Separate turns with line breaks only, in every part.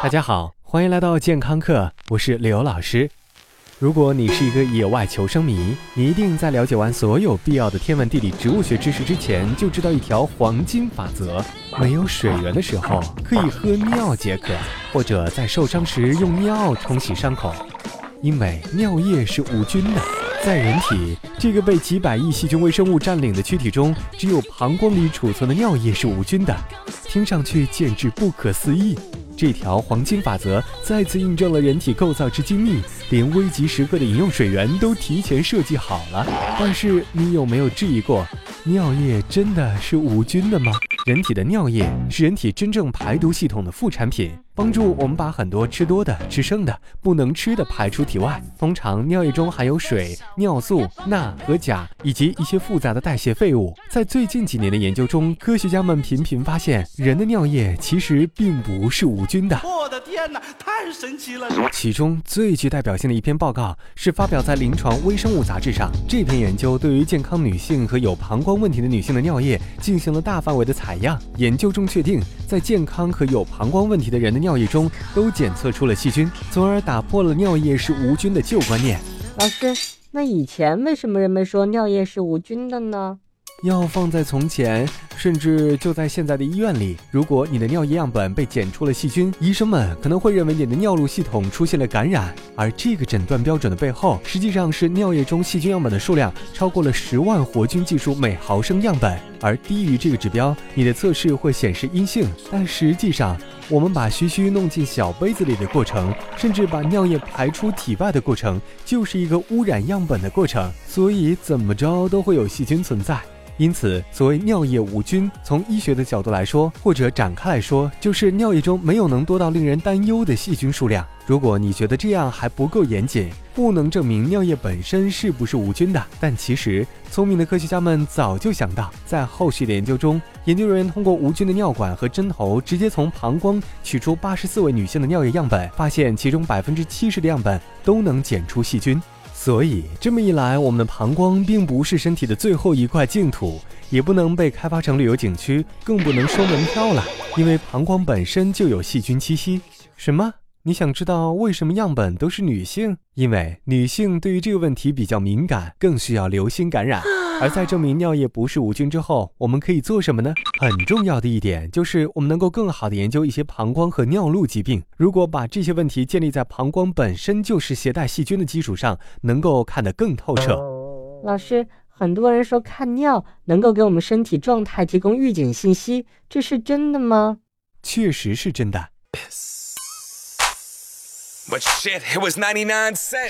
大家好，欢迎来到健康课，我是刘老师。如果你是一个野外求生迷，你一定在了解完所有必要的天文地理植物学知识之前，就知道一条黄金法则：没有水源的时候，可以喝尿解渴，或者在受伤时用尿冲洗伤口，因为尿液是无菌的。在人体这个被几百亿细菌微生物占领的躯体中，只有膀胱里储存的尿液是无菌的。听上去简直不可思议。这条黄金法则再次印证了人体构造之精密，连危急时刻的饮用水源都提前设计好了。但是你有没有质疑过，尿液真的是无菌的吗？人体的尿液是人体真正排毒系统的副产品。帮助我们把很多吃多的、吃剩的、不能吃的排出体外。通常尿液中含有水、尿素、钠和钾，以及一些复杂的代谢废物。在最近几年的研究中，科学家们频频发现，人的尿液其实并不是无菌的。我的天哪，太神奇了！其中最具代表性的一篇报告是发表在《临床微生物杂志》上。这篇研究对于健康女性和有膀胱问题的女性的尿液进行了大范围的采样。研究中确定，在健康和有膀胱问题的人的尿尿液中都检测出了细菌，从而打破了尿液是无菌的旧观念。
老师，那以前为什么人们说尿液是无菌的呢？
要放在从前。甚至就在现在的医院里，如果你的尿液样本被检出了细菌，医生们可能会认为你的尿路系统出现了感染。而这个诊断标准的背后，实际上是尿液中细菌样本的数量超过了十万活菌技术每毫升样本，而低于这个指标，你的测试会显示阴性。但实际上，我们把嘘嘘弄进小杯子里的过程，甚至把尿液排出体外的过程，就是一个污染样本的过程。所以怎么着都会有细菌存在。因此，所谓尿液无菌，从医学的角度来说，或者展开来说，就是尿液中没有能多到令人担忧的细菌数量。如果你觉得这样还不够严谨，不能证明尿液本身是不是无菌的，但其实聪明的科学家们早就想到，在后续的研究中，研究人员通过无菌的尿管和针头，直接从膀胱取出八十四位女性的尿液样本，发现其中百分之七十的样本都能检出细菌。所以这么一来，我们的膀胱并不是身体的最后一块净土，也不能被开发成旅游景区，更不能收门票了，因为膀胱本身就有细菌栖息。什么？你想知道为什么样本都是女性？因为女性对于这个问题比较敏感，更需要留心感染。而在证明尿液不是无菌之后，我们可以做什么呢？很重要的一点就是，我们能够更好的研究一些膀胱和尿路疾病。如果把这些问题建立在膀胱本身就是携带细菌的基础上，能够看得更透彻。
老师，很多人说看尿能够给我们身体状态提供预警信息，这是真的吗？
确实是真的。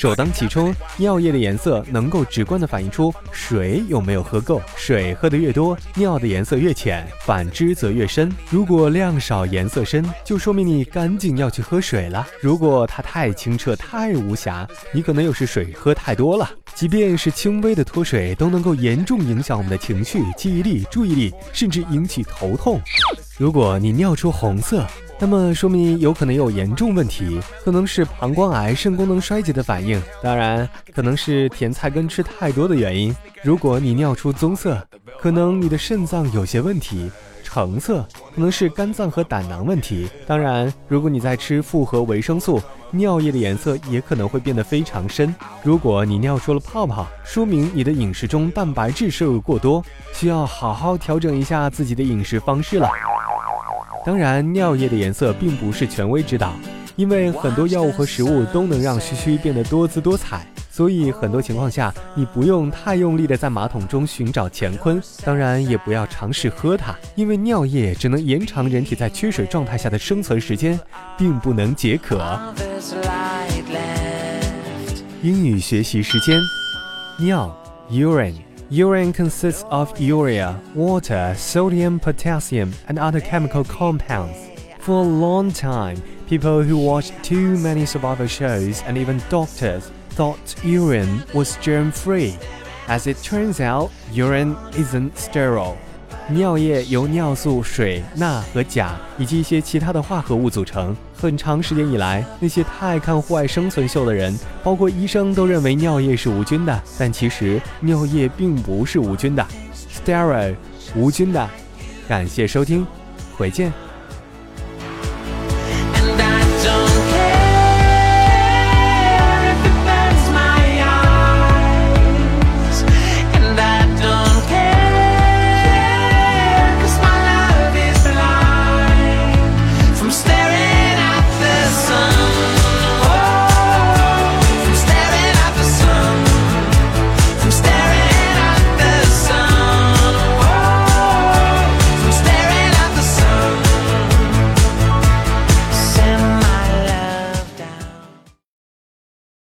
首当其冲，尿液的颜色能够直观地反映出水有没有喝够。水喝得越多，尿的颜色越浅；反之则越深。如果量少颜色深，就说明你赶紧要去喝水了。如果它太清澈、太无瑕，你可能又是水喝太多了。即便是轻微的脱水，都能够严重影响我们的情绪、记忆力、注意力，甚至引起头痛。如果你尿出红色，那么说明有可能有严重问题，可能是膀胱癌、肾功能衰竭的反应，当然可能是甜菜根吃太多的原因。如果你尿出棕色，可能你的肾脏有些问题；橙色可能是肝脏和胆囊问题。当然，如果你在吃复合维生素，尿液的颜色也可能会变得非常深。如果你尿出了泡泡，说明你的饮食中蛋白质摄入过多，需要好好调整一下自己的饮食方式了。当然，尿液的颜色并不是权威指导，因为很多药物和食物都能让须须变得多姿多彩，所以很多情况下你不用太用力的在马桶中寻找乾坤，当然也不要尝试喝它，因为尿液只能延长人体在缺水状态下的生存时间，并不能解渴。英语学习时间，尿，urine。Urine consists of urea, water, sodium, potassium, and other chemical compounds. For a long time, people who watched too many survival shows and even doctors thought urine was germ free. As it turns out, urine isn't sterile. 尿液由尿素、水、钠和钾以及一些其他的化合物组成。很长时间以来，那些太爱看户外生存秀的人，包括医生，都认为尿液是无菌的。但其实尿液并不是无菌的，sterile，无菌的。感谢收听，回见。